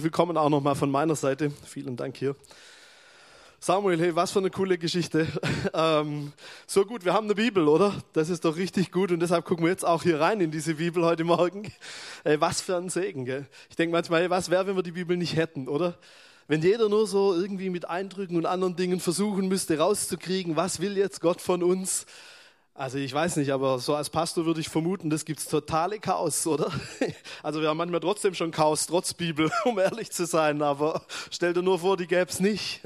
Willkommen auch nochmal von meiner Seite. Vielen Dank hier. Samuel, hey, was für eine coole Geschichte. Ähm, so gut, wir haben eine Bibel, oder? Das ist doch richtig gut und deshalb gucken wir jetzt auch hier rein in diese Bibel heute Morgen. Hey, was für ein Segen, gell? Ich denke manchmal, hey, was wäre, wenn wir die Bibel nicht hätten, oder? Wenn jeder nur so irgendwie mit Eindrücken und anderen Dingen versuchen müsste, rauszukriegen, was will jetzt Gott von uns? Also ich weiß nicht, aber so als Pastor würde ich vermuten, das gibt's totale Chaos, oder? Also wir haben manchmal trotzdem schon Chaos, trotz Bibel, um ehrlich zu sein. Aber stell dir nur vor, die gäb's nicht.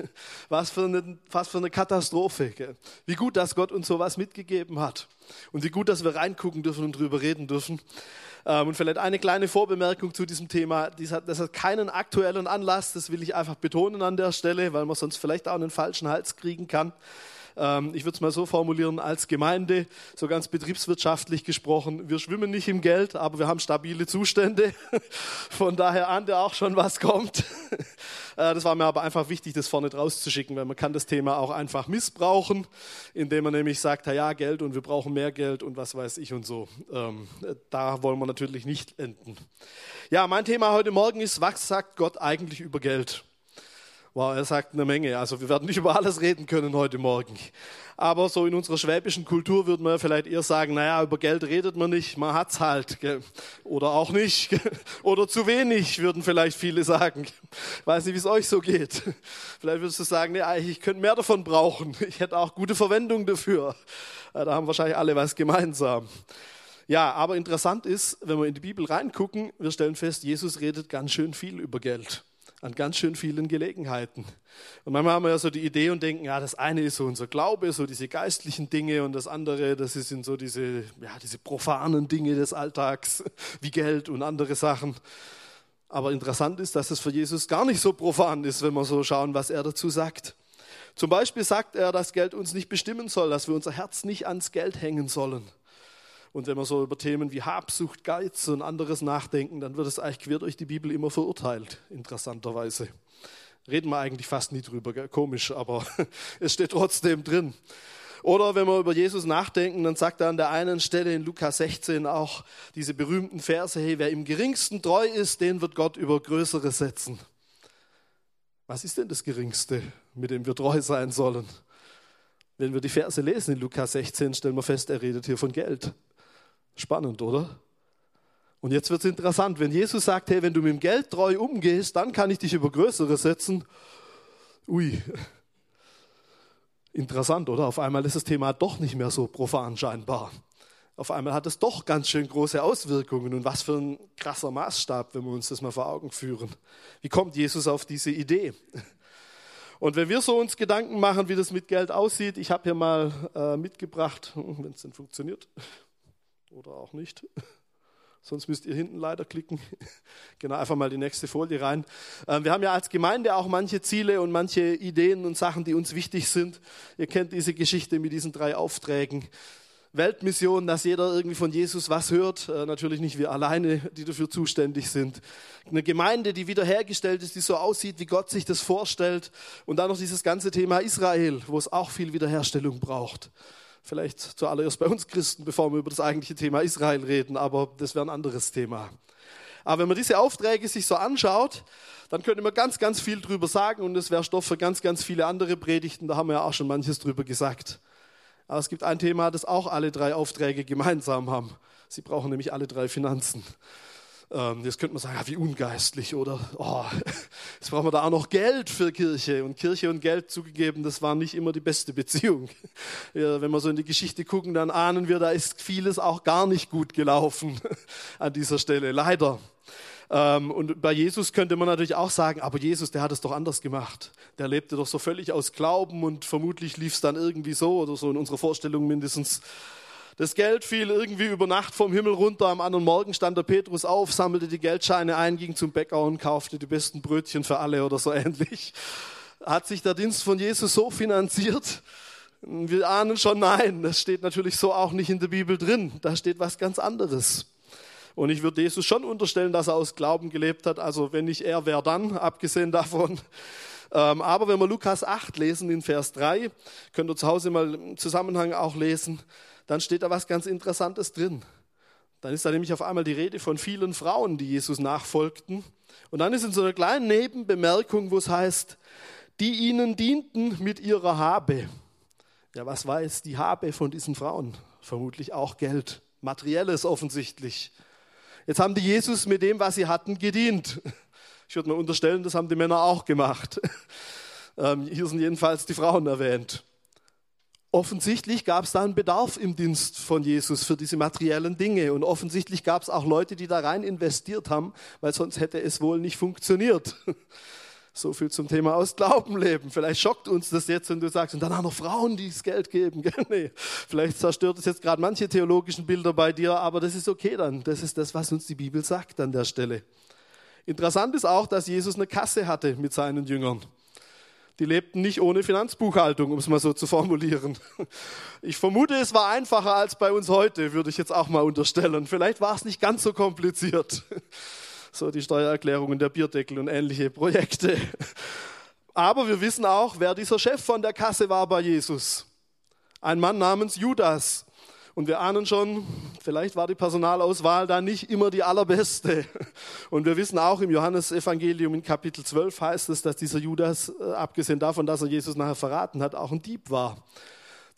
Was für eine, was für eine Katastrophe. Gell? Wie gut, dass Gott uns sowas mitgegeben hat. Und wie gut, dass wir reingucken dürfen und drüber reden dürfen. Ähm, und vielleicht eine kleine Vorbemerkung zu diesem Thema. Das hat keinen aktuellen Anlass, das will ich einfach betonen an der Stelle, weil man sonst vielleicht auch einen falschen Hals kriegen kann. Ähm, ich würde es mal so formulieren, als Gemeinde, so ganz betriebswirtschaftlich gesprochen, wir schwimmen nicht im Geld, aber wir haben stabile Zustände. Von daher ahnt ihr auch schon, was kommt. Äh, das war mir aber einfach wichtig, das vorne draus zu schicken, weil man kann das Thema auch einfach missbrauchen, indem man nämlich sagt, ja, Geld und wir brauchen mehr Geld und was weiß ich und so. Ähm, da wollen wir natürlich nicht enden. Ja, mein Thema heute Morgen ist, was sagt Gott eigentlich über Geld? Wow, er sagt eine Menge. Also wir werden nicht über alles reden können heute Morgen. Aber so in unserer schwäbischen Kultur würde man vielleicht eher sagen, naja, über Geld redet man nicht, man hat's halt. Gell? Oder auch nicht. Gell? Oder zu wenig, würden vielleicht viele sagen. Weiß nicht, wie es euch so geht. Vielleicht würdest du sagen, nee, ich könnte mehr davon brauchen. Ich hätte auch gute Verwendung dafür. Da haben wahrscheinlich alle was gemeinsam. Ja, aber interessant ist, wenn wir in die Bibel reingucken, wir stellen fest, Jesus redet ganz schön viel über Geld an ganz schön vielen Gelegenheiten. Und manchmal haben wir ja so die Idee und denken, ja, das eine ist so unser Glaube, so diese geistlichen Dinge und das andere, das sind so diese, ja, diese profanen Dinge des Alltags, wie Geld und andere Sachen. Aber interessant ist, dass es für Jesus gar nicht so profan ist, wenn wir so schauen, was er dazu sagt. Zum Beispiel sagt er, dass Geld uns nicht bestimmen soll, dass wir unser Herz nicht ans Geld hängen sollen. Und wenn wir so über Themen wie Habsucht, Geiz und anderes nachdenken, dann wird es eigentlich quer durch die Bibel immer verurteilt, interessanterweise. Reden wir eigentlich fast nie drüber, gell? komisch, aber es steht trotzdem drin. Oder wenn wir über Jesus nachdenken, dann sagt er an der einen Stelle in Lukas 16 auch diese berühmten Verse, hey, wer im geringsten treu ist, den wird Gott über Größere setzen. Was ist denn das Geringste, mit dem wir treu sein sollen? Wenn wir die Verse lesen in Lukas 16, stellen wir fest, er redet hier von Geld. Spannend, oder? Und jetzt wird es interessant, wenn Jesus sagt, hey, wenn du mit dem Geld treu umgehst, dann kann ich dich über Größere setzen. Ui, interessant, oder? Auf einmal ist das Thema doch nicht mehr so profan scheinbar. Auf einmal hat es doch ganz schön große Auswirkungen. Und was für ein krasser Maßstab, wenn wir uns das mal vor Augen führen. Wie kommt Jesus auf diese Idee? Und wenn wir so uns Gedanken machen, wie das mit Geld aussieht, ich habe hier mal äh, mitgebracht, wenn es denn funktioniert, oder auch nicht. Sonst müsst ihr hinten leider klicken. Genau, einfach mal die nächste Folie rein. Ähm, wir haben ja als Gemeinde auch manche Ziele und manche Ideen und Sachen, die uns wichtig sind. Ihr kennt diese Geschichte mit diesen drei Aufträgen. Weltmission, dass jeder irgendwie von Jesus was hört. Äh, natürlich nicht wir alleine, die dafür zuständig sind. Eine Gemeinde, die wiederhergestellt ist, die so aussieht, wie Gott sich das vorstellt. Und dann noch dieses ganze Thema Israel, wo es auch viel Wiederherstellung braucht. Vielleicht zuallererst bei uns Christen, bevor wir über das eigentliche Thema Israel reden, aber das wäre ein anderes Thema. Aber wenn man diese Aufträge sich so anschaut, dann könnte man ganz, ganz viel drüber sagen und es wäre Stoff für ganz, ganz viele andere Predigten. Da haben wir ja auch schon manches drüber gesagt. Aber es gibt ein Thema, das auch alle drei Aufträge gemeinsam haben. Sie brauchen nämlich alle drei Finanzen. Ähm, jetzt könnte man sagen, ja, wie ungeistlich, oder? Oh, jetzt brauchen wir da auch noch Geld für Kirche. Und Kirche und Geld zugegeben, das war nicht immer die beste Beziehung. Ja, wenn wir so in die Geschichte gucken, dann ahnen wir, da ist vieles auch gar nicht gut gelaufen an dieser Stelle, leider. Ähm, und bei Jesus könnte man natürlich auch sagen, aber Jesus, der hat es doch anders gemacht. Der lebte doch so völlig aus Glauben und vermutlich lief es dann irgendwie so oder so in unserer Vorstellung mindestens das Geld fiel irgendwie über Nacht vom Himmel runter. Am anderen Morgen stand der Petrus auf, sammelte die Geldscheine ein, ging zum Bäcker und kaufte die besten Brötchen für alle oder so ähnlich. Hat sich der Dienst von Jesus so finanziert? Wir ahnen schon, nein, das steht natürlich so auch nicht in der Bibel drin. Da steht was ganz anderes. Und ich würde Jesus schon unterstellen, dass er aus Glauben gelebt hat. Also wenn nicht er, wer dann, abgesehen davon. Ähm, aber wenn wir Lukas 8 lesen in Vers 3, könnt ihr zu Hause mal im Zusammenhang auch lesen, dann steht da was ganz Interessantes drin. Dann ist da nämlich auf einmal die Rede von vielen Frauen, die Jesus nachfolgten. Und dann ist in so einer kleinen Nebenbemerkung, wo es heißt, die ihnen dienten mit ihrer Habe. Ja, was war jetzt die Habe von diesen Frauen? Vermutlich auch Geld, materielles offensichtlich. Jetzt haben die Jesus mit dem, was sie hatten, gedient. Ich würde mal unterstellen, das haben die Männer auch gemacht. Ähm, hier sind jedenfalls die Frauen erwähnt. Offensichtlich gab es da einen Bedarf im Dienst von Jesus für diese materiellen Dinge. Und offensichtlich gab es auch Leute, die da rein investiert haben, weil sonst hätte es wohl nicht funktioniert. So viel zum Thema aus Glauben leben. Vielleicht schockt uns das jetzt, wenn du sagst, und dann auch noch Frauen, die das Geld geben. nee. Vielleicht zerstört es jetzt gerade manche theologischen Bilder bei dir, aber das ist okay dann. Das ist das, was uns die Bibel sagt an der Stelle. Interessant ist auch, dass Jesus eine Kasse hatte mit seinen Jüngern. Die lebten nicht ohne Finanzbuchhaltung, um es mal so zu formulieren. Ich vermute, es war einfacher als bei uns heute, würde ich jetzt auch mal unterstellen. Vielleicht war es nicht ganz so kompliziert. So die Steuererklärungen der Bierdeckel und ähnliche Projekte. Aber wir wissen auch, wer dieser Chef von der Kasse war bei Jesus. Ein Mann namens Judas. Und wir ahnen schon, vielleicht war die Personalauswahl da nicht immer die allerbeste. Und wir wissen auch im Johannesevangelium in Kapitel 12 heißt es, dass dieser Judas, äh, abgesehen davon, dass er Jesus nachher verraten hat, auch ein Dieb war.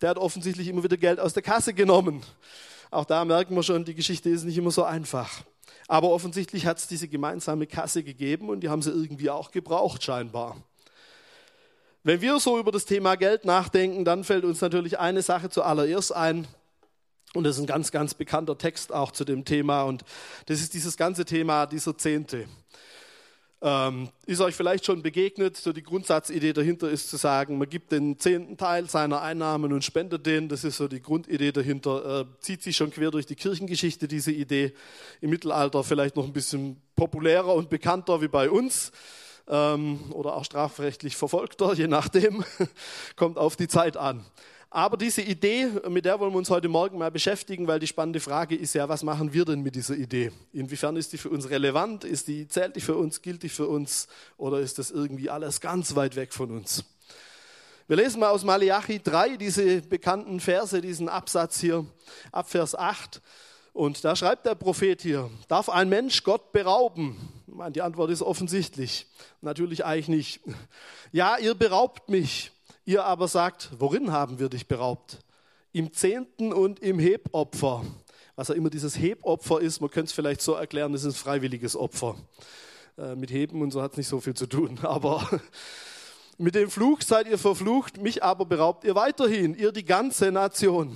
Der hat offensichtlich immer wieder Geld aus der Kasse genommen. Auch da merken wir schon, die Geschichte ist nicht immer so einfach. Aber offensichtlich hat es diese gemeinsame Kasse gegeben und die haben sie irgendwie auch gebraucht scheinbar. Wenn wir so über das Thema Geld nachdenken, dann fällt uns natürlich eine Sache zuallererst ein, und das ist ein ganz, ganz bekannter Text auch zu dem Thema. Und das ist dieses ganze Thema dieser Zehnte. Ähm, ist euch vielleicht schon begegnet? So die Grundsatzidee dahinter ist zu sagen, man gibt den zehnten Teil seiner Einnahmen und spendet den. Das ist so die Grundidee dahinter. Äh, zieht sich schon quer durch die Kirchengeschichte, diese Idee. Im Mittelalter vielleicht noch ein bisschen populärer und bekannter wie bei uns. Ähm, oder auch strafrechtlich verfolgter, je nachdem. Kommt auf die Zeit an. Aber diese Idee, mit der wollen wir uns heute Morgen mal beschäftigen, weil die spannende Frage ist ja, was machen wir denn mit dieser Idee? Inwiefern ist die für uns relevant? Ist die, zählt die für uns, gilt die für uns? Oder ist das irgendwie alles ganz weit weg von uns? Wir lesen mal aus Malachi 3 diese bekannten Verse, diesen Absatz hier, ab Vers 8. Und da schreibt der Prophet hier, darf ein Mensch Gott berauben? Die Antwort ist offensichtlich. Natürlich eigentlich nicht. Ja, ihr beraubt mich. Ihr aber sagt, worin haben wir dich beraubt? Im Zehnten und im Hebopfer. Was auch immer dieses Hebopfer ist, man könnte es vielleicht so erklären, das ist ein freiwilliges Opfer. Äh, mit Heben und so hat es nicht so viel zu tun. Aber mit dem Fluch seid ihr verflucht, mich aber beraubt ihr weiterhin, ihr die ganze Nation.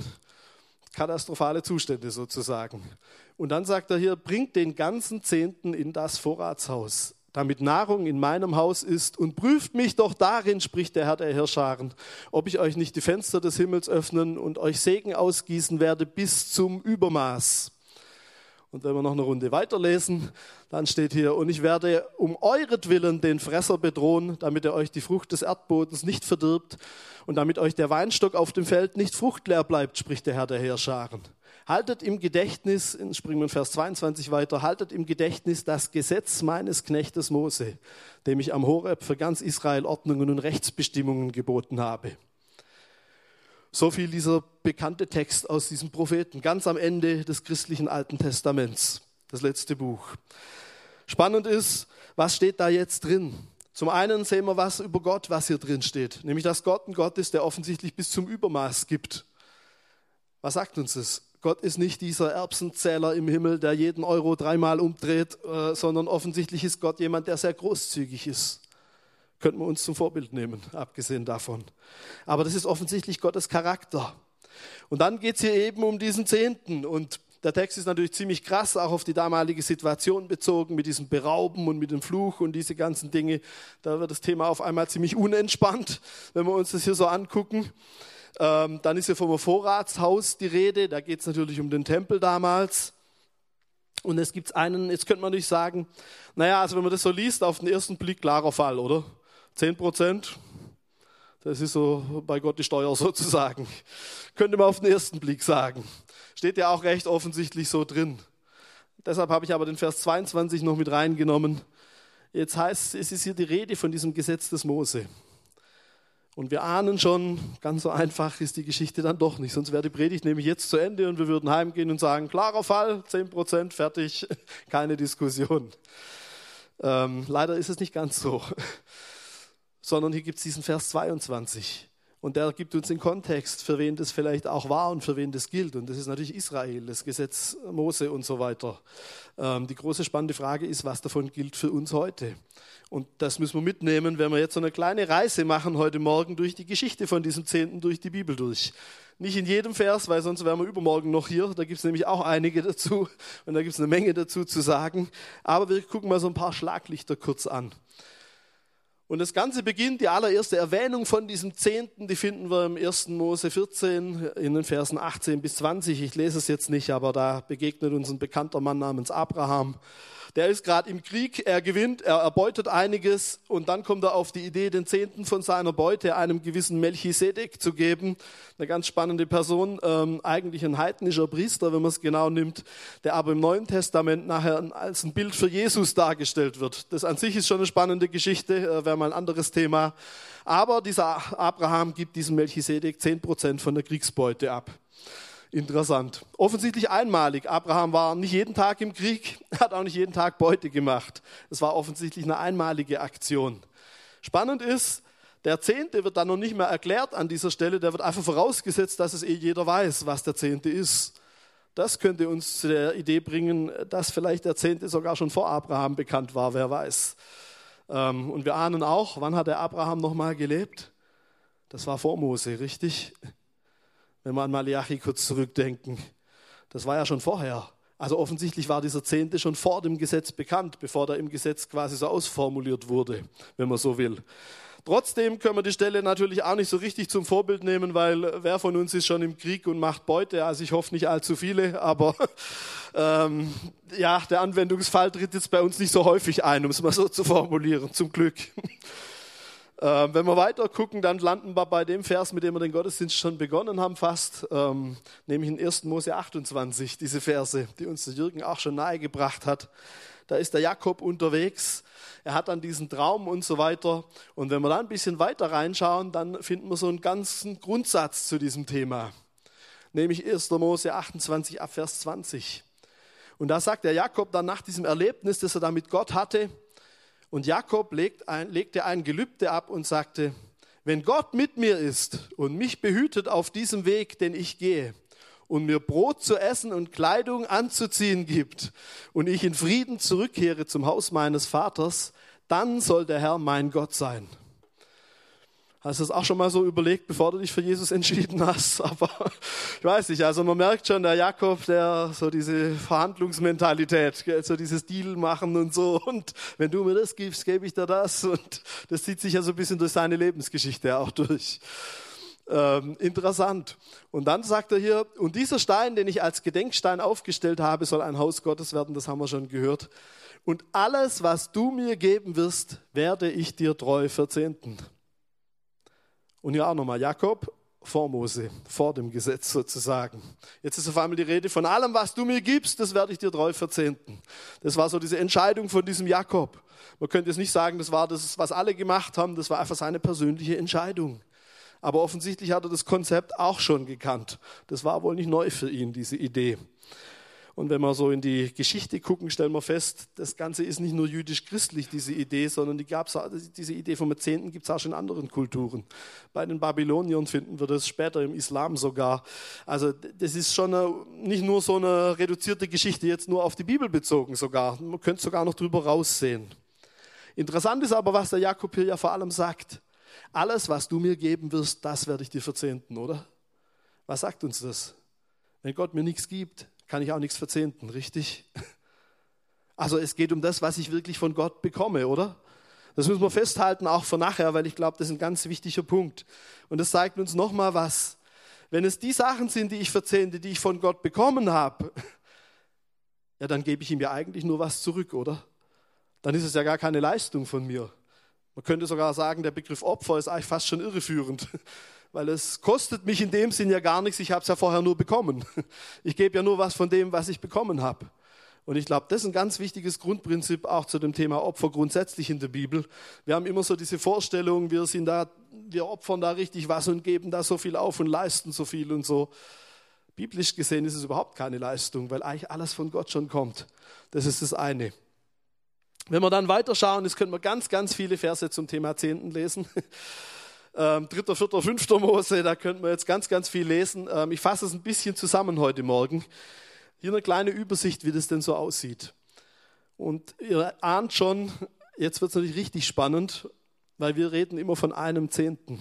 Katastrophale Zustände sozusagen. Und dann sagt er hier, bringt den ganzen Zehnten in das Vorratshaus damit Nahrung in meinem Haus ist. Und prüft mich doch darin, spricht der Herr der Herrscharen, ob ich euch nicht die Fenster des Himmels öffnen und euch Segen ausgießen werde bis zum Übermaß. Und wenn wir noch eine Runde weiterlesen, dann steht hier, und ich werde um euretwillen den Fresser bedrohen, damit er euch die Frucht des Erdbodens nicht verdirbt und damit euch der Weinstock auf dem Feld nicht fruchtleer bleibt, spricht der Herr der Herrscharen. Haltet im Gedächtnis, springen wir in Vers 22 weiter, haltet im Gedächtnis das Gesetz meines Knechtes Mose, dem ich am Horeb für ganz Israel Ordnungen und Rechtsbestimmungen geboten habe. So viel dieser bekannte Text aus diesem Propheten, ganz am Ende des christlichen Alten Testaments, das letzte Buch. Spannend ist, was steht da jetzt drin? Zum einen sehen wir was über Gott, was hier drin steht, nämlich dass Gott ein Gott ist, der offensichtlich bis zum Übermaß gibt. Was sagt uns das? Gott ist nicht dieser Erbsenzähler im Himmel, der jeden Euro dreimal umdreht, äh, sondern offensichtlich ist Gott jemand, der sehr großzügig ist. Könnten wir uns zum Vorbild nehmen, abgesehen davon. Aber das ist offensichtlich Gottes Charakter. Und dann geht es hier eben um diesen Zehnten. Und der Text ist natürlich ziemlich krass, auch auf die damalige Situation bezogen, mit diesem Berauben und mit dem Fluch und diese ganzen Dinge. Da wird das Thema auf einmal ziemlich unentspannt, wenn wir uns das hier so angucken. Ähm, dann ist hier vom Vorratshaus die Rede, da geht es natürlich um den Tempel damals. Und es gibt einen, jetzt könnte man nicht sagen, naja, also wenn man das so liest, auf den ersten Blick klarer Fall, oder? 10 Prozent, das ist so bei Gott die Steuer sozusagen. Könnte man auf den ersten Blick sagen. Steht ja auch recht offensichtlich so drin. Deshalb habe ich aber den Vers 22 noch mit reingenommen. Jetzt heißt es, es ist hier die Rede von diesem Gesetz des Mose. Und wir ahnen schon, ganz so einfach ist die Geschichte dann doch nicht. Sonst wäre die Predigt nämlich jetzt zu Ende und wir würden heimgehen und sagen, klarer Fall, 10% fertig, keine Diskussion. Ähm, leider ist es nicht ganz so, sondern hier gibt es diesen Vers 22. Und der gibt uns den Kontext, für wen das vielleicht auch war und für wen das gilt. Und das ist natürlich Israel, das Gesetz Mose und so weiter. Ähm, die große spannende Frage ist, was davon gilt für uns heute. Und das müssen wir mitnehmen, wenn wir jetzt so eine kleine Reise machen heute Morgen durch die Geschichte von diesem Zehnten durch die Bibel durch. Nicht in jedem Vers, weil sonst wären wir übermorgen noch hier. Da gibt es nämlich auch einige dazu und da gibt es eine Menge dazu zu sagen. Aber wir gucken mal so ein paar Schlaglichter kurz an. Und das Ganze beginnt, die allererste Erwähnung von diesem Zehnten, die finden wir im 1. Mose 14 in den Versen 18 bis 20. Ich lese es jetzt nicht, aber da begegnet uns ein bekannter Mann namens Abraham der ist gerade im Krieg, er gewinnt, er erbeutet einiges und dann kommt er auf die Idee, den Zehnten von seiner Beute einem gewissen Melchisedek zu geben. Eine ganz spannende Person, ähm, eigentlich ein heidnischer Priester, wenn man es genau nimmt, der aber im Neuen Testament nachher als ein Bild für Jesus dargestellt wird. Das an sich ist schon eine spannende Geschichte, äh, wäre mal ein anderes Thema. Aber dieser Abraham gibt diesem Melchisedek zehn Prozent von der Kriegsbeute ab. Interessant. Offensichtlich einmalig. Abraham war nicht jeden Tag im Krieg, hat auch nicht jeden Tag Beute gemacht. Es war offensichtlich eine einmalige Aktion. Spannend ist, der Zehnte wird dann noch nicht mehr erklärt an dieser Stelle, der wird einfach vorausgesetzt, dass es eh jeder weiß, was der Zehnte ist. Das könnte uns zu der Idee bringen, dass vielleicht der Zehnte sogar schon vor Abraham bekannt war, wer weiß. Ähm, und wir ahnen auch, wann hat der Abraham nochmal gelebt? Das war vor Mose, richtig? Wenn wir an Malachi kurz zurückdenken. Das war ja schon vorher. Also offensichtlich war dieser Zehnte schon vor dem Gesetz bekannt, bevor der im Gesetz quasi so ausformuliert wurde, wenn man so will. Trotzdem können wir die Stelle natürlich auch nicht so richtig zum Vorbild nehmen, weil wer von uns ist schon im Krieg und macht Beute? Also ich hoffe nicht allzu viele, aber ähm, ja, der Anwendungsfall tritt jetzt bei uns nicht so häufig ein, um es mal so zu formulieren, zum Glück. Ähm, wenn wir weiter gucken, dann landen wir bei dem Vers, mit dem wir den Gottesdienst schon begonnen haben, fast, ähm, nämlich in 1. Mose 28, diese Verse, die uns der Jürgen auch schon nahegebracht hat. Da ist der Jakob unterwegs, er hat dann diesen Traum und so weiter. Und wenn wir da ein bisschen weiter reinschauen, dann finden wir so einen ganzen Grundsatz zu diesem Thema, nämlich 1. Mose 28 ab Vers 20. Und da sagt der Jakob dann nach diesem Erlebnis, das er da mit Gott hatte, und Jakob legte ein Gelübde ab und sagte, wenn Gott mit mir ist und mich behütet auf diesem Weg, den ich gehe, und mir Brot zu essen und Kleidung anzuziehen gibt, und ich in Frieden zurückkehre zum Haus meines Vaters, dann soll der Herr mein Gott sein. Hast du das auch schon mal so überlegt, bevor du dich für Jesus entschieden hast? Aber ich weiß nicht, also man merkt schon, der Jakob, der so diese Verhandlungsmentalität, so dieses Deal machen und so. Und wenn du mir das gibst, gebe ich dir das. Und das zieht sich ja so ein bisschen durch seine Lebensgeschichte auch durch. Ähm, interessant. Und dann sagt er hier, und dieser Stein, den ich als Gedenkstein aufgestellt habe, soll ein Haus Gottes werden, das haben wir schon gehört. Und alles, was du mir geben wirst, werde ich dir treu verzehnten. Und hier auch nochmal Jakob vor Mose, vor dem Gesetz sozusagen. Jetzt ist auf einmal die Rede von allem, was du mir gibst, das werde ich dir treu verzehnten. Das war so diese Entscheidung von diesem Jakob. Man könnte jetzt nicht sagen, das war das, was alle gemacht haben, das war einfach seine persönliche Entscheidung. Aber offensichtlich hat er das Konzept auch schon gekannt. Das war wohl nicht neu für ihn, diese Idee. Und wenn wir so in die Geschichte gucken, stellen wir fest, das Ganze ist nicht nur jüdisch-christlich, diese Idee, sondern die gab's, diese Idee vom Zehnten gibt es auch schon in anderen Kulturen. Bei den Babyloniern finden wir das später im Islam sogar. Also das ist schon eine, nicht nur so eine reduzierte Geschichte, jetzt nur auf die Bibel bezogen sogar. Man könnte sogar noch drüber raussehen. Interessant ist aber, was der Jakob hier ja vor allem sagt. Alles, was du mir geben wirst, das werde ich dir verzehnten, oder? Was sagt uns das? Wenn Gott mir nichts gibt, kann ich auch nichts verzehnten, richtig? Also es geht um das, was ich wirklich von Gott bekomme, oder? Das müssen wir festhalten, auch für nachher, weil ich glaube, das ist ein ganz wichtiger Punkt. Und das zeigt uns nochmal was. Wenn es die Sachen sind, die ich verzehnte, die ich von Gott bekommen habe, ja, dann gebe ich ihm ja eigentlich nur was zurück, oder? Dann ist es ja gar keine Leistung von mir. Man könnte sogar sagen, der Begriff Opfer ist eigentlich fast schon irreführend weil es kostet mich in dem Sinn ja gar nichts, ich habe es ja vorher nur bekommen. Ich gebe ja nur was von dem, was ich bekommen habe. Und ich glaube, das ist ein ganz wichtiges Grundprinzip auch zu dem Thema Opfer grundsätzlich in der Bibel. Wir haben immer so diese Vorstellung, wir sind da, wir opfern da richtig was und geben da so viel auf und leisten so viel und so. Biblisch gesehen ist es überhaupt keine Leistung, weil eigentlich alles von Gott schon kommt. Das ist das eine. Wenn wir dann weiterschauen, jetzt können wir ganz, ganz viele Verse zum Thema Zehnten lesen. Ähm, dritter, vierter, fünfter Mose, da könnten wir jetzt ganz, ganz viel lesen. Ähm, ich fasse es ein bisschen zusammen heute Morgen. Hier eine kleine Übersicht, wie das denn so aussieht. Und ihr ahnt schon, jetzt wird es natürlich richtig spannend, weil wir reden immer von einem Zehnten.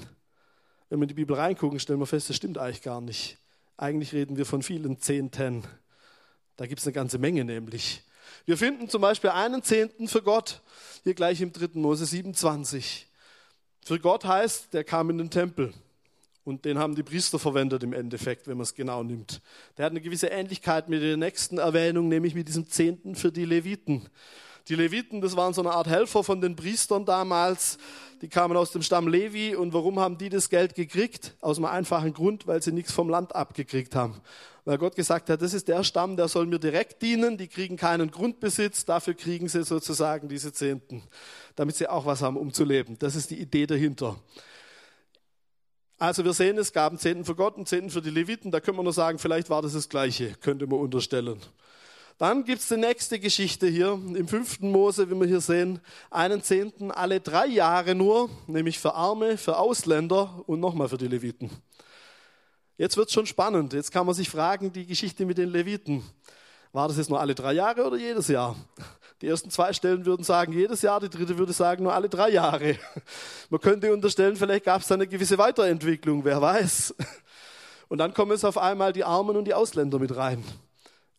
Wenn wir in die Bibel reingucken, stellen wir fest, das stimmt eigentlich gar nicht. Eigentlich reden wir von vielen Zehnten. Da gibt es eine ganze Menge nämlich. Wir finden zum Beispiel einen Zehnten für Gott, hier gleich im 3. Mose 27. Für Gott heißt, der kam in den Tempel. Und den haben die Priester verwendet im Endeffekt, wenn man es genau nimmt. Der hat eine gewisse Ähnlichkeit mit der nächsten Erwähnung, nämlich mit diesem Zehnten für die Leviten. Die Leviten, das waren so eine Art Helfer von den Priestern damals. Die kamen aus dem Stamm Levi. Und warum haben die das Geld gekriegt? Aus einem einfachen Grund, weil sie nichts vom Land abgekriegt haben. Weil Gott gesagt hat, das ist der Stamm, der soll mir direkt dienen. Die kriegen keinen Grundbesitz. Dafür kriegen sie sozusagen diese Zehnten, damit sie auch was haben, um zu leben. Das ist die Idee dahinter. Also wir sehen, es gab einen Zehnten für Gott, einen Zehnten für die Leviten. Da können wir nur sagen, vielleicht war das das Gleiche, könnte man unterstellen. Dann gibt es die nächste Geschichte hier im fünften Mose, wie wir hier sehen, einen Zehnten alle drei Jahre nur, nämlich für Arme, für Ausländer und nochmal für die Leviten. Jetzt wird es schon spannend. Jetzt kann man sich fragen, die Geschichte mit den Leviten. War das jetzt nur alle drei Jahre oder jedes Jahr? Die ersten zwei Stellen würden sagen jedes Jahr, die dritte würde sagen nur alle drei Jahre. Man könnte unterstellen, vielleicht gab es eine gewisse Weiterentwicklung, wer weiß. Und dann kommen jetzt auf einmal die Armen und die Ausländer mit rein.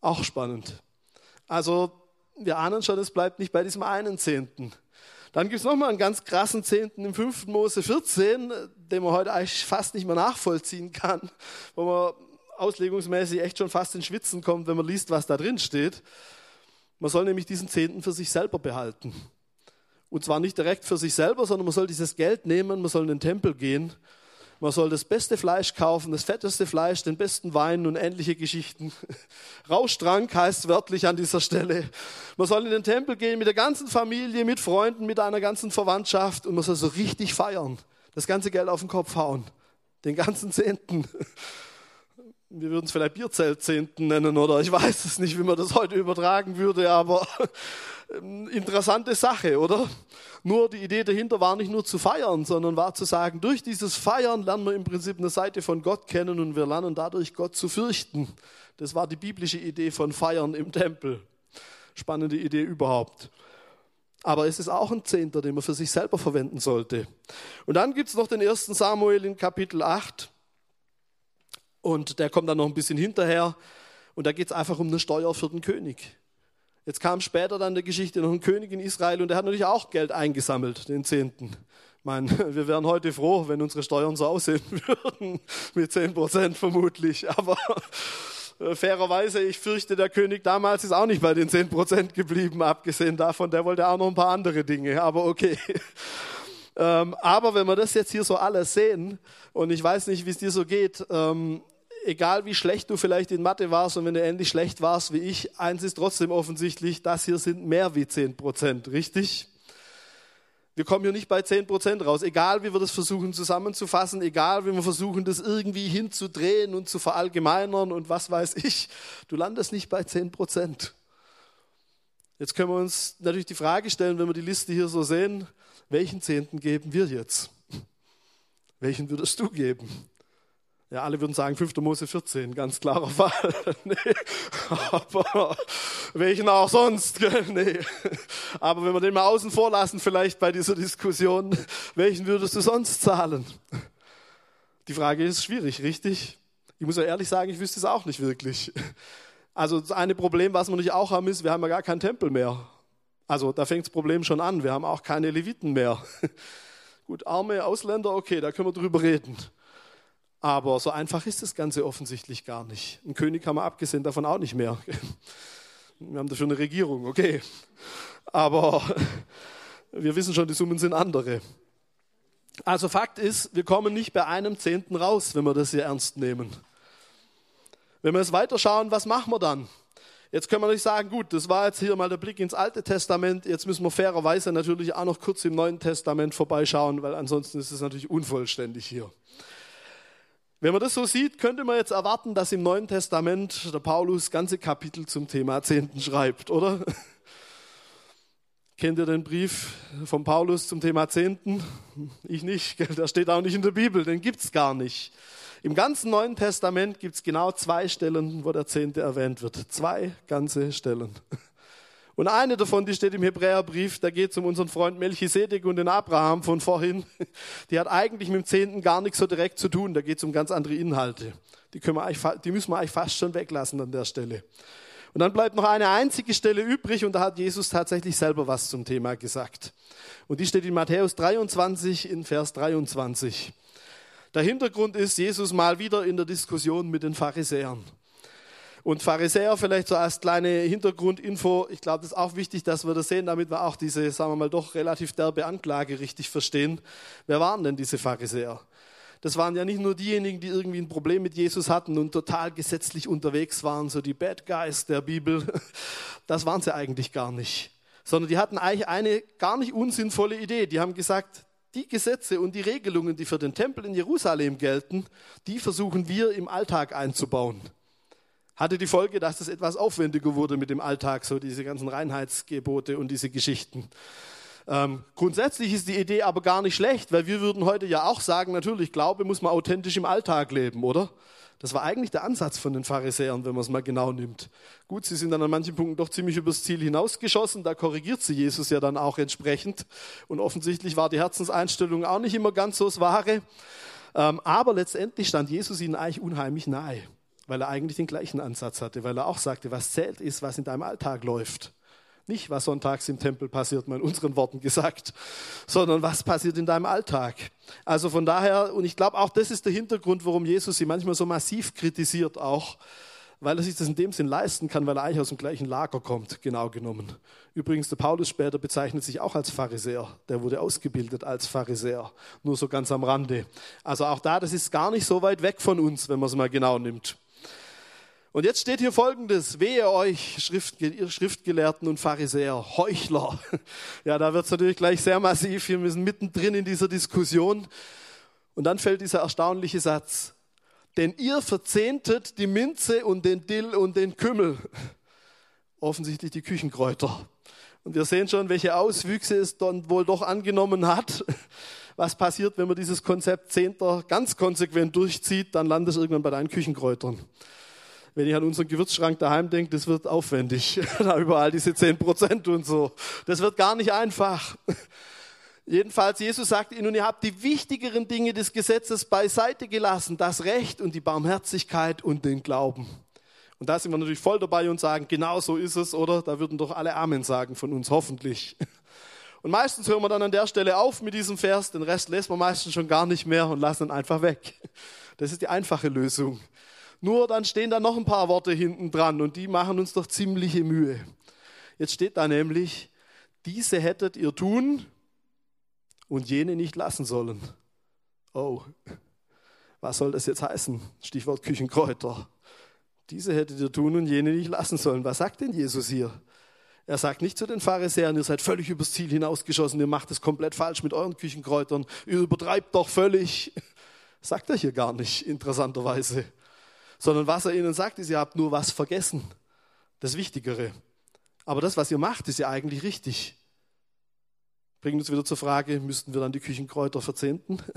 Auch spannend. Also wir ahnen schon, es bleibt nicht bei diesem einen Zehnten. Dann gibt es nochmal einen ganz krassen Zehnten im 5. Mose 14, den man heute eigentlich fast nicht mehr nachvollziehen kann, wo man auslegungsmäßig echt schon fast in Schwitzen kommt, wenn man liest, was da drin steht. Man soll nämlich diesen Zehnten für sich selber behalten. Und zwar nicht direkt für sich selber, sondern man soll dieses Geld nehmen, man soll in den Tempel gehen, man soll das beste Fleisch kaufen, das fetteste Fleisch, den besten Wein und ähnliche Geschichten. Rauschtrank heißt wörtlich an dieser Stelle. Man soll in den Tempel gehen mit der ganzen Familie, mit Freunden, mit einer ganzen Verwandtschaft und man soll so richtig feiern. Das ganze Geld auf den Kopf hauen. Den ganzen Zehnten wir würden es vielleicht Bierzeltzehnten nennen oder ich weiß es nicht, wie man das heute übertragen würde, aber ähm, interessante Sache, oder? Nur die Idee dahinter war nicht nur zu feiern, sondern war zu sagen, durch dieses Feiern lernen wir im Prinzip eine Seite von Gott kennen und wir lernen dadurch Gott zu fürchten. Das war die biblische Idee von Feiern im Tempel. Spannende Idee überhaupt. Aber es ist auch ein Zehnter, den man für sich selber verwenden sollte. Und dann gibt es noch den ersten Samuel in Kapitel 8. Und der kommt dann noch ein bisschen hinterher. Und da geht es einfach um eine Steuer für den König. Jetzt kam später dann der Geschichte noch ein König in Israel und der hat natürlich auch Geld eingesammelt, den Zehnten. Ich meine, wir wären heute froh, wenn unsere Steuern so aussehen würden, mit 10 Prozent vermutlich. Aber äh, fairerweise, ich fürchte, der König damals ist auch nicht bei den 10 Prozent geblieben, abgesehen davon, der wollte auch noch ein paar andere Dinge. Aber okay. Ähm, aber wenn wir das jetzt hier so alles sehen, und ich weiß nicht, wie es dir so geht, ähm, egal wie schlecht du vielleicht in Mathe warst und wenn du ähnlich schlecht warst wie ich, eins ist trotzdem offensichtlich, das hier sind mehr wie 10 Prozent, richtig? Wir kommen hier nicht bei 10 Prozent raus, egal wie wir das versuchen zusammenzufassen, egal wie wir versuchen, das irgendwie hinzudrehen und zu verallgemeinern und was weiß ich, du landest nicht bei 10 Prozent. Jetzt können wir uns natürlich die Frage stellen, wenn wir die Liste hier so sehen, welchen Zehnten geben wir jetzt? Welchen würdest du geben? Ja, alle würden sagen 5. Mose 14, ganz klarer Fall. nee. Aber welchen auch sonst? nee. Aber wenn wir den mal außen vor lassen, vielleicht bei dieser Diskussion, welchen würdest du sonst zahlen? Die Frage ist schwierig, richtig? Ich muss ja ehrlich sagen, ich wüsste es auch nicht wirklich. Also das eine Problem, was wir nicht auch haben, ist, wir haben ja gar keinen Tempel mehr. Also da fängt das Problem schon an. Wir haben auch keine Leviten mehr. Gut, arme Ausländer, okay, da können wir drüber reden. Aber so einfach ist das Ganze offensichtlich gar nicht. Ein König haben wir abgesehen davon auch nicht mehr. Wir haben dafür eine Regierung, okay. Aber wir wissen schon, die Summen sind andere. Also Fakt ist, wir kommen nicht bei einem Zehnten raus, wenn wir das hier ernst nehmen. Wenn wir jetzt weiterschauen, was machen wir dann? Jetzt können wir nicht sagen, gut, das war jetzt hier mal der Blick ins Alte Testament. Jetzt müssen wir fairerweise natürlich auch noch kurz im Neuen Testament vorbeischauen, weil ansonsten ist es natürlich unvollständig hier. Wenn man das so sieht, könnte man jetzt erwarten, dass im Neuen Testament der Paulus ganze Kapitel zum Thema Zehnten schreibt, oder? Kennt ihr den Brief von Paulus zum Thema Zehnten? Ich nicht, der steht auch nicht in der Bibel, den gibt's gar nicht. Im ganzen Neuen Testament gibt es genau zwei Stellen, wo der Zehnte erwähnt wird. Zwei ganze Stellen. Und eine davon, die steht im Hebräerbrief, da geht es um unseren Freund Melchisedek und den Abraham von vorhin. Die hat eigentlich mit dem Zehnten gar nichts so direkt zu tun, da geht es um ganz andere Inhalte. Die, können wir die müssen wir eigentlich fast schon weglassen an der Stelle. Und dann bleibt noch eine einzige Stelle übrig und da hat Jesus tatsächlich selber was zum Thema gesagt. Und die steht in Matthäus 23 in Vers 23. Der Hintergrund ist Jesus mal wieder in der Diskussion mit den Pharisäern. Und Pharisäer vielleicht so als kleine Hintergrundinfo, ich glaube, das ist auch wichtig, dass wir das sehen, damit wir auch diese, sagen wir mal, doch relativ derbe Anklage richtig verstehen. Wer waren denn diese Pharisäer? Das waren ja nicht nur diejenigen, die irgendwie ein Problem mit Jesus hatten und total gesetzlich unterwegs waren, so die Bad Guys der Bibel. Das waren sie eigentlich gar nicht. Sondern die hatten eigentlich eine gar nicht unsinnvolle Idee. Die haben gesagt, die Gesetze und die Regelungen, die für den Tempel in Jerusalem gelten, die versuchen wir im Alltag einzubauen. Hatte die Folge, dass es etwas aufwendiger wurde mit dem Alltag, so diese ganzen Reinheitsgebote und diese Geschichten. Ähm, grundsätzlich ist die Idee aber gar nicht schlecht, weil wir würden heute ja auch sagen, natürlich, Glaube muss man authentisch im Alltag leben, oder? Das war eigentlich der Ansatz von den Pharisäern, wenn man es mal genau nimmt. Gut, sie sind dann an manchen Punkten doch ziemlich übers Ziel hinausgeschossen, da korrigiert sie Jesus ja dann auch entsprechend. Und offensichtlich war die Herzenseinstellung auch nicht immer ganz so das Wahre. Ähm, aber letztendlich stand Jesus ihnen eigentlich unheimlich nahe, weil er eigentlich den gleichen Ansatz hatte, weil er auch sagte, was zählt ist, was in deinem Alltag läuft. Nicht, was sonntags im Tempel passiert, mal in unseren Worten gesagt, sondern was passiert in deinem Alltag. Also von daher, und ich glaube auch das ist der Hintergrund, warum Jesus sie manchmal so massiv kritisiert auch, weil er sich das in dem Sinn leisten kann, weil er eigentlich aus dem gleichen Lager kommt, genau genommen. Übrigens, der Paulus später bezeichnet sich auch als Pharisäer. Der wurde ausgebildet als Pharisäer, nur so ganz am Rande. Also auch da, das ist gar nicht so weit weg von uns, wenn man es mal genau nimmt. Und jetzt steht hier folgendes, wehe euch Schriftge Schriftgelehrten und Pharisäer, Heuchler. Ja, da wird es natürlich gleich sehr massiv, wir müssen mittendrin in dieser Diskussion. Und dann fällt dieser erstaunliche Satz, denn ihr verzehntet die Minze und den Dill und den Kümmel, offensichtlich die Küchenkräuter. Und wir sehen schon, welche Auswüchse es dann wohl doch angenommen hat. Was passiert, wenn man dieses Konzept Zehnter ganz konsequent durchzieht, dann landet es irgendwann bei deinen Küchenkräutern wenn ich an unseren Gewürzschrank daheim denke, das wird aufwendig. da überall diese 10 Prozent und so. Das wird gar nicht einfach. Jedenfalls, Jesus sagt ihnen, ihr habt die wichtigeren Dinge des Gesetzes beiseite gelassen, das Recht und die Barmherzigkeit und den Glauben. Und da sind wir natürlich voll dabei und sagen, genau so ist es, oder? Da würden doch alle Amen sagen von uns, hoffentlich. Und meistens hören wir dann an der Stelle auf mit diesem Vers, den Rest lesen wir meistens schon gar nicht mehr und lassen ihn einfach weg. Das ist die einfache Lösung. Nur dann stehen da noch ein paar Worte hinten dran und die machen uns doch ziemliche Mühe. Jetzt steht da nämlich, diese hättet ihr tun und jene nicht lassen sollen. Oh, was soll das jetzt heißen? Stichwort Küchenkräuter. Diese hättet ihr tun und jene nicht lassen sollen. Was sagt denn Jesus hier? Er sagt nicht zu den Pharisäern, ihr seid völlig übers Ziel hinausgeschossen, ihr macht es komplett falsch mit euren Küchenkräutern, ihr übertreibt doch völlig. Sagt er hier gar nicht, interessanterweise sondern was er ihnen sagt, ist, ihr habt nur was vergessen. Das Wichtigere. Aber das, was ihr macht, ist ja eigentlich richtig. Bringt uns wieder zur Frage, müssten wir dann die Küchenkräuter verzehnten?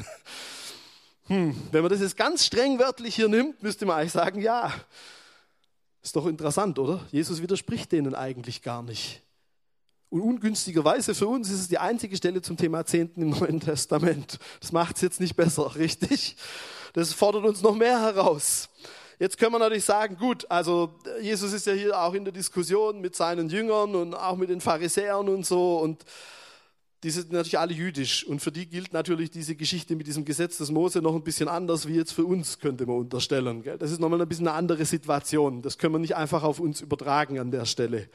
Hm, wenn man das jetzt ganz streng wörtlich hier nimmt, müsste man eigentlich sagen, ja. Ist doch interessant, oder? Jesus widerspricht denen eigentlich gar nicht. Und ungünstigerweise für uns ist es die einzige Stelle zum Thema Zehnten im Neuen Testament. Das macht es jetzt nicht besser, richtig? Das fordert uns noch mehr heraus. Jetzt können wir natürlich sagen, gut, also Jesus ist ja hier auch in der Diskussion mit seinen Jüngern und auch mit den Pharisäern und so und die sind natürlich alle jüdisch und für die gilt natürlich diese Geschichte mit diesem Gesetz des Mose noch ein bisschen anders wie jetzt für uns, könnte man unterstellen. Das ist nochmal ein bisschen eine andere Situation. Das können wir nicht einfach auf uns übertragen an der Stelle.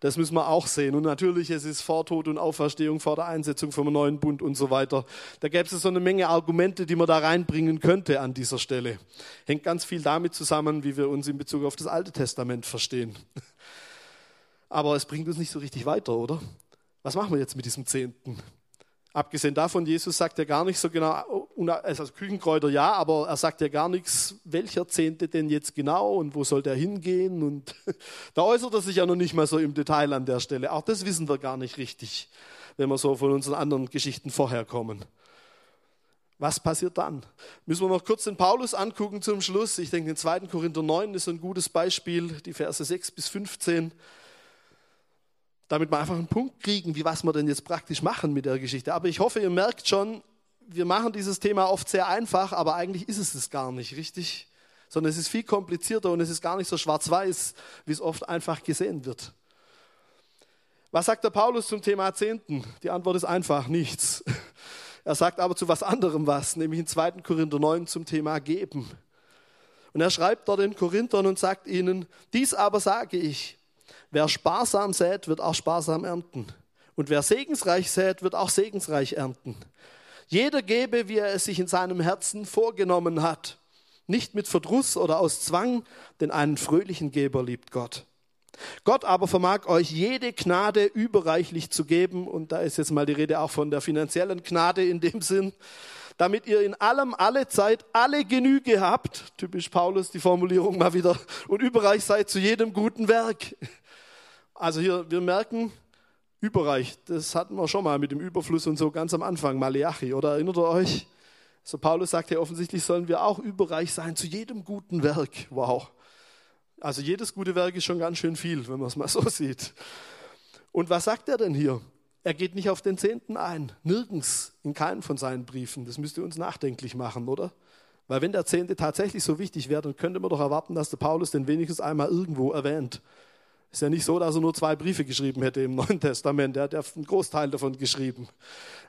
Das müssen wir auch sehen. Und natürlich, es ist vor Tod und Auferstehung, vor der Einsetzung vom neuen Bund und so weiter. Da gäbe es so eine Menge Argumente, die man da reinbringen könnte an dieser Stelle. Hängt ganz viel damit zusammen, wie wir uns in Bezug auf das Alte Testament verstehen. Aber es bringt uns nicht so richtig weiter, oder? Was machen wir jetzt mit diesem Zehnten? Abgesehen davon, Jesus sagt ja gar nicht so genau, also Küchenkräuter ja, aber er sagt ja gar nichts, welcher Zehnte denn jetzt genau und wo soll der hingehen. Und da äußert er sich ja noch nicht mal so im Detail an der Stelle. Auch das wissen wir gar nicht richtig, wenn wir so von unseren anderen Geschichten vorher kommen. Was passiert dann? Müssen wir noch kurz den Paulus angucken zum Schluss. Ich denke, den 2. Korinther 9 ist ein gutes Beispiel, die Verse 6 bis 15 damit wir einfach einen Punkt kriegen, wie was wir denn jetzt praktisch machen mit der Geschichte. Aber ich hoffe, ihr merkt schon, wir machen dieses Thema oft sehr einfach, aber eigentlich ist es es gar nicht, richtig? Sondern es ist viel komplizierter und es ist gar nicht so schwarz-weiß, wie es oft einfach gesehen wird. Was sagt der Paulus zum Thema Zehnten? Die Antwort ist einfach nichts. Er sagt aber zu was anderem was, nämlich in 2. Korinther 9 zum Thema Geben. Und er schreibt dort den Korinthern und sagt ihnen, dies aber sage ich, Wer sparsam sät, wird auch sparsam ernten. Und wer segensreich sät, wird auch segensreich ernten. Jeder gebe, wie er es sich in seinem Herzen vorgenommen hat. Nicht mit Verdruss oder aus Zwang, denn einen fröhlichen Geber liebt Gott. Gott aber vermag euch jede Gnade überreichlich zu geben, und da ist jetzt mal die Rede auch von der finanziellen Gnade in dem Sinn, damit ihr in allem, alle Zeit, alle Genüge habt, typisch Paulus die Formulierung mal wieder, und überreich seid zu jedem guten Werk. Also hier, wir merken, überreich, das hatten wir schon mal mit dem Überfluss und so ganz am Anfang, Maleachi, oder erinnert ihr euch? So Paulus sagt ja, offensichtlich sollen wir auch überreich sein zu jedem guten Werk. Wow. Also jedes gute Werk ist schon ganz schön viel, wenn man es mal so sieht. Und was sagt er denn hier? Er geht nicht auf den Zehnten ein, nirgends, in keinem von seinen Briefen. Das müsste uns nachdenklich machen, oder? Weil wenn der Zehnte tatsächlich so wichtig wäre, dann könnte man doch erwarten, dass der Paulus den wenigstens einmal irgendwo erwähnt. Ist ja nicht so, dass er nur zwei Briefe geschrieben hätte im Neuen Testament. Er hat ja einen Großteil davon geschrieben.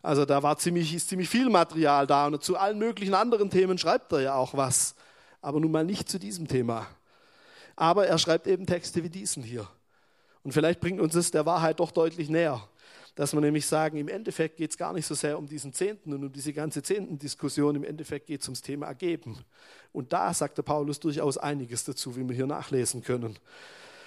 Also da war ziemlich, ist ziemlich viel Material da. Und zu allen möglichen anderen Themen schreibt er ja auch was. Aber nun mal nicht zu diesem Thema. Aber er schreibt eben Texte wie diesen hier. Und vielleicht bringt uns es der Wahrheit doch deutlich näher. Dass wir nämlich sagen, im Endeffekt geht es gar nicht so sehr um diesen Zehnten und um diese ganze Zehntendiskussion. Im Endeffekt geht es ums Thema Geben. Und da sagt der Paulus durchaus einiges dazu, wie wir hier nachlesen können.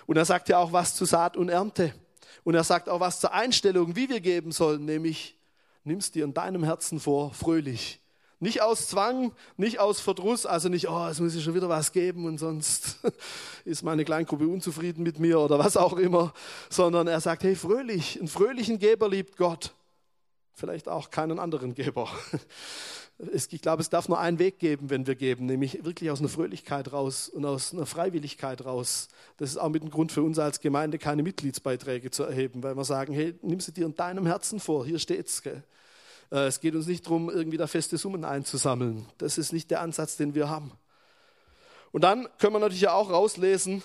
Und er sagt ja auch was zu Saat und Ernte. Und er sagt auch was zur Einstellung, wie wir geben sollen, nämlich nimmst dir in deinem Herzen vor, fröhlich. Nicht aus Zwang, nicht aus Verdruss, also nicht, oh, es muss ich schon wieder was geben und sonst ist meine Kleingruppe unzufrieden mit mir oder was auch immer, sondern er sagt, hey, fröhlich, einen fröhlichen Geber liebt Gott. Vielleicht auch keinen anderen Geber. ich glaube, es darf nur einen Weg geben, wenn wir geben, nämlich wirklich aus einer Fröhlichkeit raus und aus einer Freiwilligkeit raus. Das ist auch mit dem Grund für uns als Gemeinde, keine Mitgliedsbeiträge zu erheben, weil wir sagen, hey, nimm sie dir in deinem Herzen vor, hier steht's. Gell? Äh, es geht uns nicht darum, irgendwie da feste Summen einzusammeln. Das ist nicht der Ansatz, den wir haben. Und dann können wir natürlich auch rauslesen,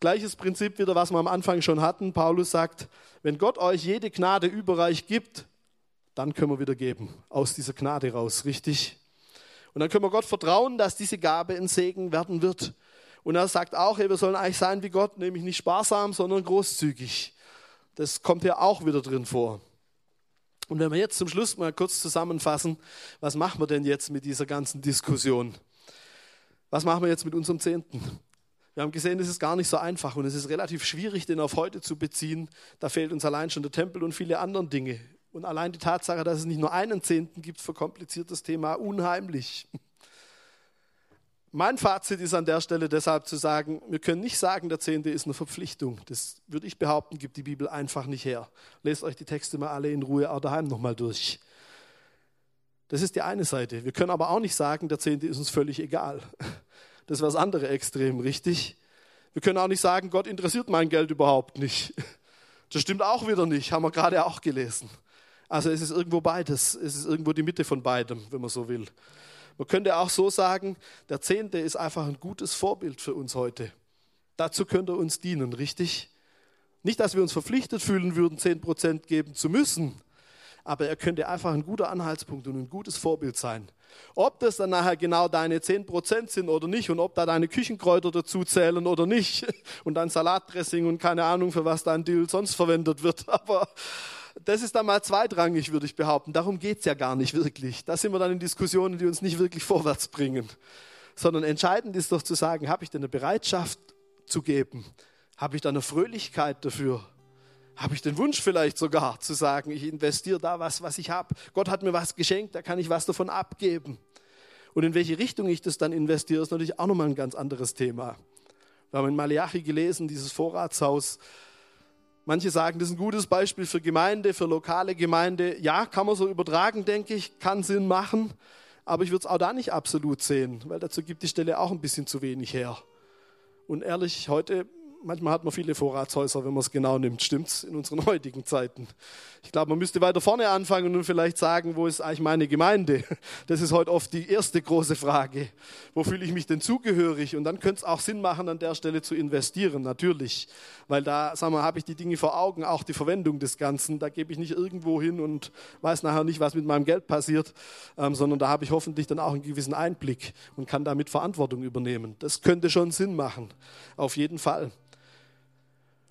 gleiches Prinzip wieder, was wir am Anfang schon hatten. Paulus sagt, wenn Gott euch jede Gnade überreich gibt, dann können wir wieder geben, aus dieser Gnade raus, richtig? Und dann können wir Gott vertrauen, dass diese Gabe ein Segen werden wird. Und er sagt auch, hey, wir sollen eigentlich sein wie Gott, nämlich nicht sparsam, sondern großzügig. Das kommt ja auch wieder drin vor. Und wenn wir jetzt zum Schluss mal kurz zusammenfassen, was machen wir denn jetzt mit dieser ganzen Diskussion? Was machen wir jetzt mit unserem Zehnten? Wir haben gesehen, es ist gar nicht so einfach und es ist relativ schwierig, den auf heute zu beziehen. Da fehlt uns allein schon der Tempel und viele andere Dinge. Und allein die Tatsache, dass es nicht nur einen Zehnten gibt, verkompliziert das Thema unheimlich. Mein Fazit ist an der Stelle deshalb zu sagen, wir können nicht sagen, der Zehnte ist eine Verpflichtung. Das würde ich behaupten, gibt die Bibel einfach nicht her. Lest euch die Texte mal alle in Ruhe auch daheim nochmal durch. Das ist die eine Seite. Wir können aber auch nicht sagen, der Zehnte ist uns völlig egal. Das wäre das andere Extrem, richtig? Wir können auch nicht sagen, Gott interessiert mein Geld überhaupt nicht. Das stimmt auch wieder nicht, haben wir gerade auch gelesen. Also es ist irgendwo beides. Es ist irgendwo die Mitte von beidem, wenn man so will. Man könnte auch so sagen, der Zehnte ist einfach ein gutes Vorbild für uns heute. Dazu könnte er uns dienen, richtig? Nicht, dass wir uns verpflichtet fühlen würden, zehn Prozent geben zu müssen, aber er könnte einfach ein guter Anhaltspunkt und ein gutes Vorbild sein. Ob das dann nachher genau deine 10% sind oder nicht und ob da deine Küchenkräuter dazu zählen oder nicht und dein Salatdressing und keine Ahnung, für was dein Dill sonst verwendet wird, aber das ist dann mal zweitrangig, würde ich behaupten. Darum geht es ja gar nicht wirklich. Da sind wir dann in Diskussionen, die uns nicht wirklich vorwärts bringen. Sondern entscheidend ist doch zu sagen, habe ich denn eine Bereitschaft zu geben? Habe ich da eine Fröhlichkeit dafür? Habe ich den Wunsch vielleicht sogar zu sagen, ich investiere da was, was ich habe. Gott hat mir was geschenkt, da kann ich was davon abgeben. Und in welche Richtung ich das dann investiere, ist natürlich auch nochmal ein ganz anderes Thema. Wir haben in Malachi gelesen, dieses Vorratshaus, Manche sagen, das ist ein gutes Beispiel für Gemeinde, für lokale Gemeinde. Ja, kann man so übertragen, denke ich, kann Sinn machen. Aber ich würde es auch da nicht absolut sehen, weil dazu gibt die Stelle auch ein bisschen zu wenig her. Und ehrlich, heute manchmal hat man viele Vorratshäuser, wenn man es genau nimmt. Stimmt's in unseren heutigen Zeiten? Ich glaube, man müsste weiter vorne anfangen und vielleicht sagen, wo ist eigentlich meine Gemeinde? Das ist heute oft die erste große Frage. Wo fühle ich mich denn zugehörig? Und dann könnte es auch Sinn machen, an der Stelle zu investieren, natürlich. Weil da, sagen wir, habe ich die Dinge vor Augen, auch die Verwendung des Ganzen. Da gebe ich nicht irgendwo hin und weiß nachher nicht, was mit meinem Geld passiert, ähm, sondern da habe ich hoffentlich dann auch einen gewissen Einblick und kann damit Verantwortung übernehmen. Das könnte schon Sinn machen. Auf jeden Fall.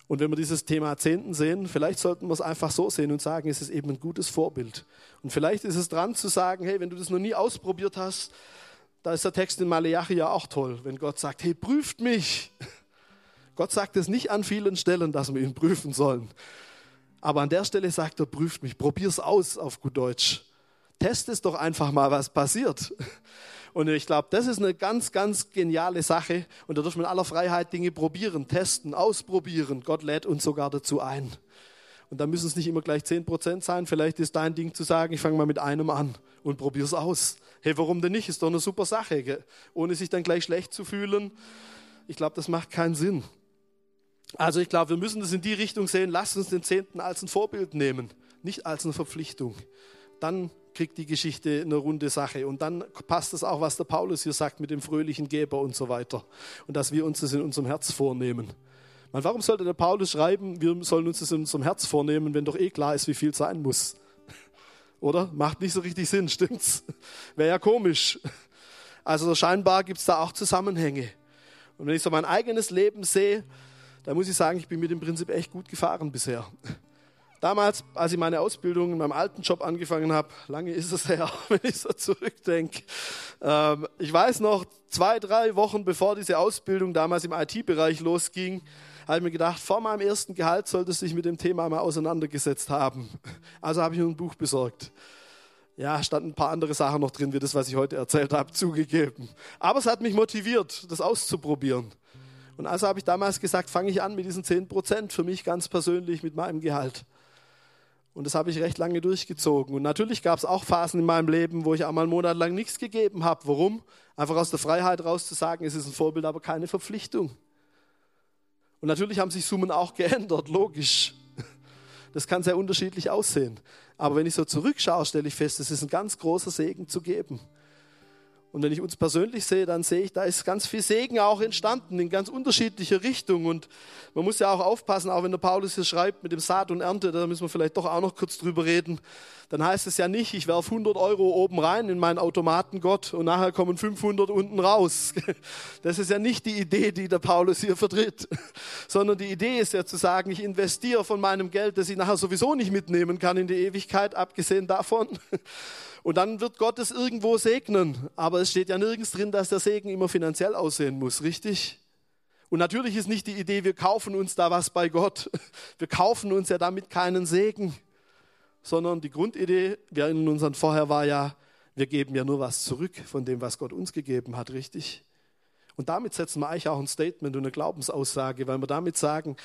Und wenn wir dieses Thema Zehnten sehen, vielleicht sollten wir es einfach so sehen und sagen, es ist eben ein gutes Vorbild. Und vielleicht ist es dran zu sagen, hey, wenn du das noch nie ausprobiert hast, da ist der Text in Maleachi ja auch toll, wenn Gott sagt, hey, prüft mich. Gott sagt es nicht an vielen Stellen, dass wir ihn prüfen sollen. Aber an der Stelle sagt er, prüft mich, probier es aus auf gut Deutsch. Test es doch einfach mal, was passiert. Und ich glaube, das ist eine ganz, ganz geniale Sache. Und da dürfen wir in aller Freiheit Dinge probieren, testen, ausprobieren. Gott lädt uns sogar dazu ein. Und da müssen es nicht immer gleich 10% sein. Vielleicht ist dein Ding zu sagen, ich fange mal mit einem an und probiere es aus. Hey, warum denn nicht? Ist doch eine super Sache. Gell? Ohne sich dann gleich schlecht zu fühlen. Ich glaube, das macht keinen Sinn. Also ich glaube, wir müssen das in die Richtung sehen. Lasst uns den Zehnten als ein Vorbild nehmen, nicht als eine Verpflichtung. Dann kriegt die Geschichte eine runde Sache. Und dann passt das auch, was der Paulus hier sagt mit dem fröhlichen Geber und so weiter. Und dass wir uns das in unserem Herz vornehmen. Man, warum sollte der Paulus schreiben, wir sollen uns das in unserem Herz vornehmen, wenn doch eh klar ist, wie viel sein muss? Oder? Macht nicht so richtig Sinn, stimmt's? Wäre ja komisch. Also scheinbar gibt es da auch Zusammenhänge. Und wenn ich so mein eigenes Leben sehe, da muss ich sagen, ich bin mit dem Prinzip echt gut gefahren bisher. Damals, als ich meine Ausbildung in meinem alten Job angefangen habe, lange ist es her, wenn ich so zurückdenke. Ähm, ich weiß noch, zwei, drei Wochen bevor diese Ausbildung damals im IT-Bereich losging, habe ich mir gedacht, vor meinem ersten Gehalt solltest du dich mit dem Thema mal auseinandergesetzt haben. Also habe ich mir ein Buch besorgt. Ja, standen ein paar andere Sachen noch drin, wie das, was ich heute erzählt habe, zugegeben. Aber es hat mich motiviert, das auszuprobieren. Und also habe ich damals gesagt, fange ich an mit diesen 10 Prozent für mich ganz persönlich mit meinem Gehalt. Und das habe ich recht lange durchgezogen. Und natürlich gab es auch Phasen in meinem Leben, wo ich einmal einen Monat lang nichts gegeben habe. Warum? Einfach aus der Freiheit raus zu sagen, es ist ein Vorbild, aber keine Verpflichtung. Und natürlich haben sich Summen auch geändert, logisch. Das kann sehr unterschiedlich aussehen. Aber wenn ich so zurückschaue, stelle ich fest, es ist ein ganz großer Segen zu geben. Und wenn ich uns persönlich sehe, dann sehe ich, da ist ganz viel Segen auch entstanden in ganz unterschiedliche Richtungen. Und man muss ja auch aufpassen, auch wenn der Paulus hier schreibt mit dem Saat und Ernte, da müssen wir vielleicht doch auch noch kurz drüber reden. Dann heißt es ja nicht, ich werfe 100 Euro oben rein in meinen Automaten Gott und nachher kommen 500 unten raus. Das ist ja nicht die Idee, die der Paulus hier vertritt, sondern die Idee ist ja zu sagen, ich investiere von meinem Geld, das ich nachher sowieso nicht mitnehmen kann in die Ewigkeit, abgesehen davon und dann wird Gott es irgendwo segnen. Aber es steht ja nirgends drin, dass der Segen immer finanziell aussehen muss, richtig? Und natürlich ist nicht die Idee, wir kaufen uns da was bei Gott. Wir kaufen uns ja damit keinen Segen, sondern die Grundidee, wir in unseren vorher war ja, wir geben ja nur was zurück von dem, was Gott uns gegeben hat, richtig? Und damit setzen wir eigentlich auch ein Statement und eine Glaubensaussage, weil wir damit sagen,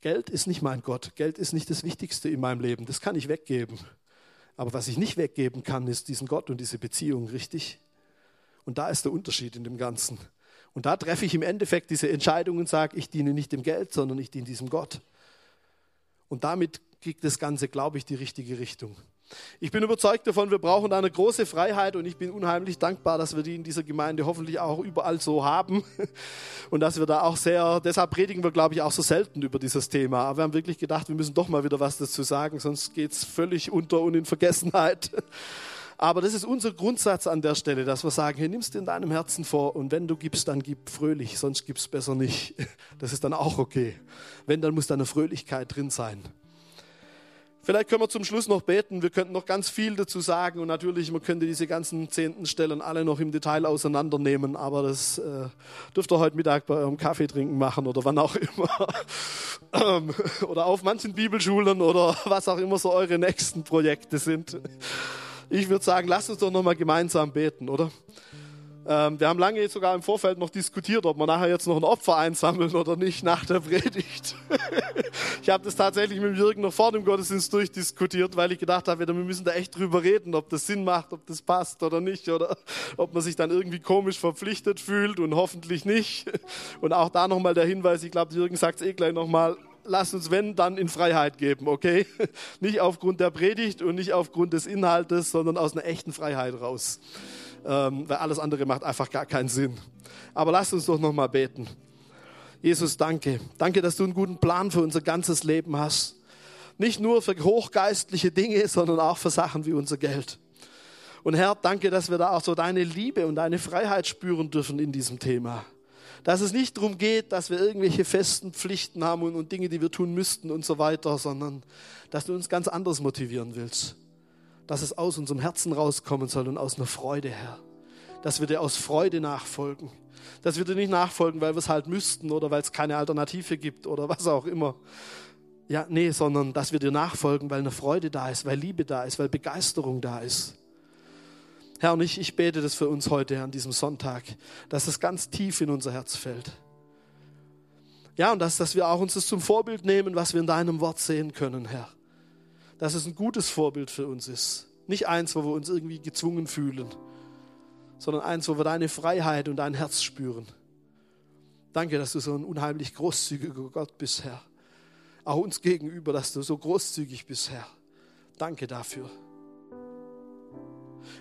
Geld ist nicht mein Gott, Geld ist nicht das Wichtigste in meinem Leben, das kann ich weggeben. Aber was ich nicht weggeben kann, ist diesen Gott und diese Beziehung, richtig? Und da ist der Unterschied in dem Ganzen. Und da treffe ich im Endeffekt diese Entscheidung und sage, ich diene nicht dem Geld, sondern ich diene diesem Gott. Und damit kriegt das Ganze, glaube ich, die richtige Richtung. Ich bin überzeugt davon, wir brauchen eine große Freiheit und ich bin unheimlich dankbar, dass wir die in dieser Gemeinde hoffentlich auch überall so haben und dass wir da auch sehr, deshalb predigen wir, glaube ich, auch so selten über dieses Thema. Aber wir haben wirklich gedacht, wir müssen doch mal wieder was dazu sagen, sonst geht es völlig unter und in Vergessenheit. Aber das ist unser Grundsatz an der Stelle, dass wir sagen, hey, nimmst in deinem Herzen vor und wenn du gibst, dann gib fröhlich, sonst gib's besser nicht. Das ist dann auch okay. Wenn, dann muss da eine Fröhlichkeit drin sein. Vielleicht können wir zum Schluss noch beten. Wir könnten noch ganz viel dazu sagen und natürlich, man könnte diese ganzen zehnten Stellen alle noch im Detail auseinandernehmen, aber das äh, dürft ihr heute Mittag bei eurem Kaffee trinken machen oder wann auch immer. Ähm, oder auf manchen Bibelschulen oder was auch immer so eure nächsten Projekte sind. Ich würde sagen, lasst uns doch nochmal gemeinsam beten, oder? Ähm, wir haben lange sogar im Vorfeld noch diskutiert, ob wir nachher jetzt noch ein Opfer einsammeln oder nicht nach der Predigt. ich habe das tatsächlich mit Jürgen noch vor dem Gottesdienst durchdiskutiert, weil ich gedacht habe, wir müssen da echt drüber reden, ob das Sinn macht, ob das passt oder nicht, oder ob man sich dann irgendwie komisch verpflichtet fühlt und hoffentlich nicht. Und auch da nochmal der Hinweis, ich glaube, Jürgen sagt es eh gleich nochmal, lass uns, wenn, dann in Freiheit geben, okay? Nicht aufgrund der Predigt und nicht aufgrund des Inhaltes, sondern aus einer echten Freiheit raus ähm, weil alles andere macht einfach gar keinen Sinn. Aber lasst uns doch nochmal beten. Jesus, danke. Danke, dass du einen guten Plan für unser ganzes Leben hast. Nicht nur für hochgeistliche Dinge, sondern auch für Sachen wie unser Geld. Und Herr, danke, dass wir da auch so deine Liebe und deine Freiheit spüren dürfen in diesem Thema. Dass es nicht darum geht, dass wir irgendwelche festen Pflichten haben und, und Dinge, die wir tun müssten und so weiter, sondern dass du uns ganz anders motivieren willst dass es aus unserem Herzen rauskommen soll und aus einer Freude, Herr. Dass wir dir aus Freude nachfolgen. Dass wir dir nicht nachfolgen, weil wir es halt müssten oder weil es keine Alternative gibt oder was auch immer. Ja, nee, sondern dass wir dir nachfolgen, weil eine Freude da ist, weil Liebe da ist, weil Begeisterung da ist. Herr, und ich, ich bete das für uns heute an diesem Sonntag, dass es ganz tief in unser Herz fällt. Ja, und dass, dass wir auch uns das zum Vorbild nehmen, was wir in deinem Wort sehen können, Herr dass es ein gutes Vorbild für uns ist. Nicht eins, wo wir uns irgendwie gezwungen fühlen, sondern eins, wo wir deine Freiheit und dein Herz spüren. Danke, dass du so ein unheimlich großzügiger Gott bist, Herr. Auch uns gegenüber, dass du so großzügig bist, Herr. Danke dafür.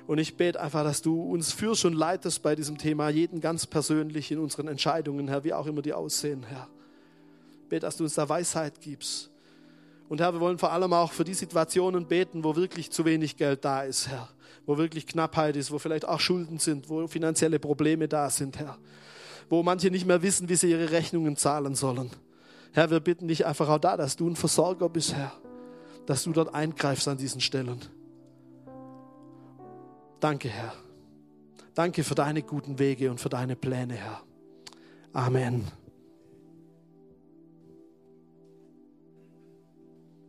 Und ich bete einfach, dass du uns führst und leitest bei diesem Thema, jeden ganz persönlich in unseren Entscheidungen, Herr, wie auch immer die aussehen, Herr. Ich bete, dass du uns da Weisheit gibst und Herr, wir wollen vor allem auch für die Situationen beten, wo wirklich zu wenig Geld da ist, Herr. Wo wirklich Knappheit ist, wo vielleicht auch Schulden sind, wo finanzielle Probleme da sind, Herr. Wo manche nicht mehr wissen, wie sie ihre Rechnungen zahlen sollen. Herr, wir bitten dich einfach auch da, dass du ein Versorger bist, Herr. Dass du dort eingreifst an diesen Stellen. Danke, Herr. Danke für deine guten Wege und für deine Pläne, Herr. Amen.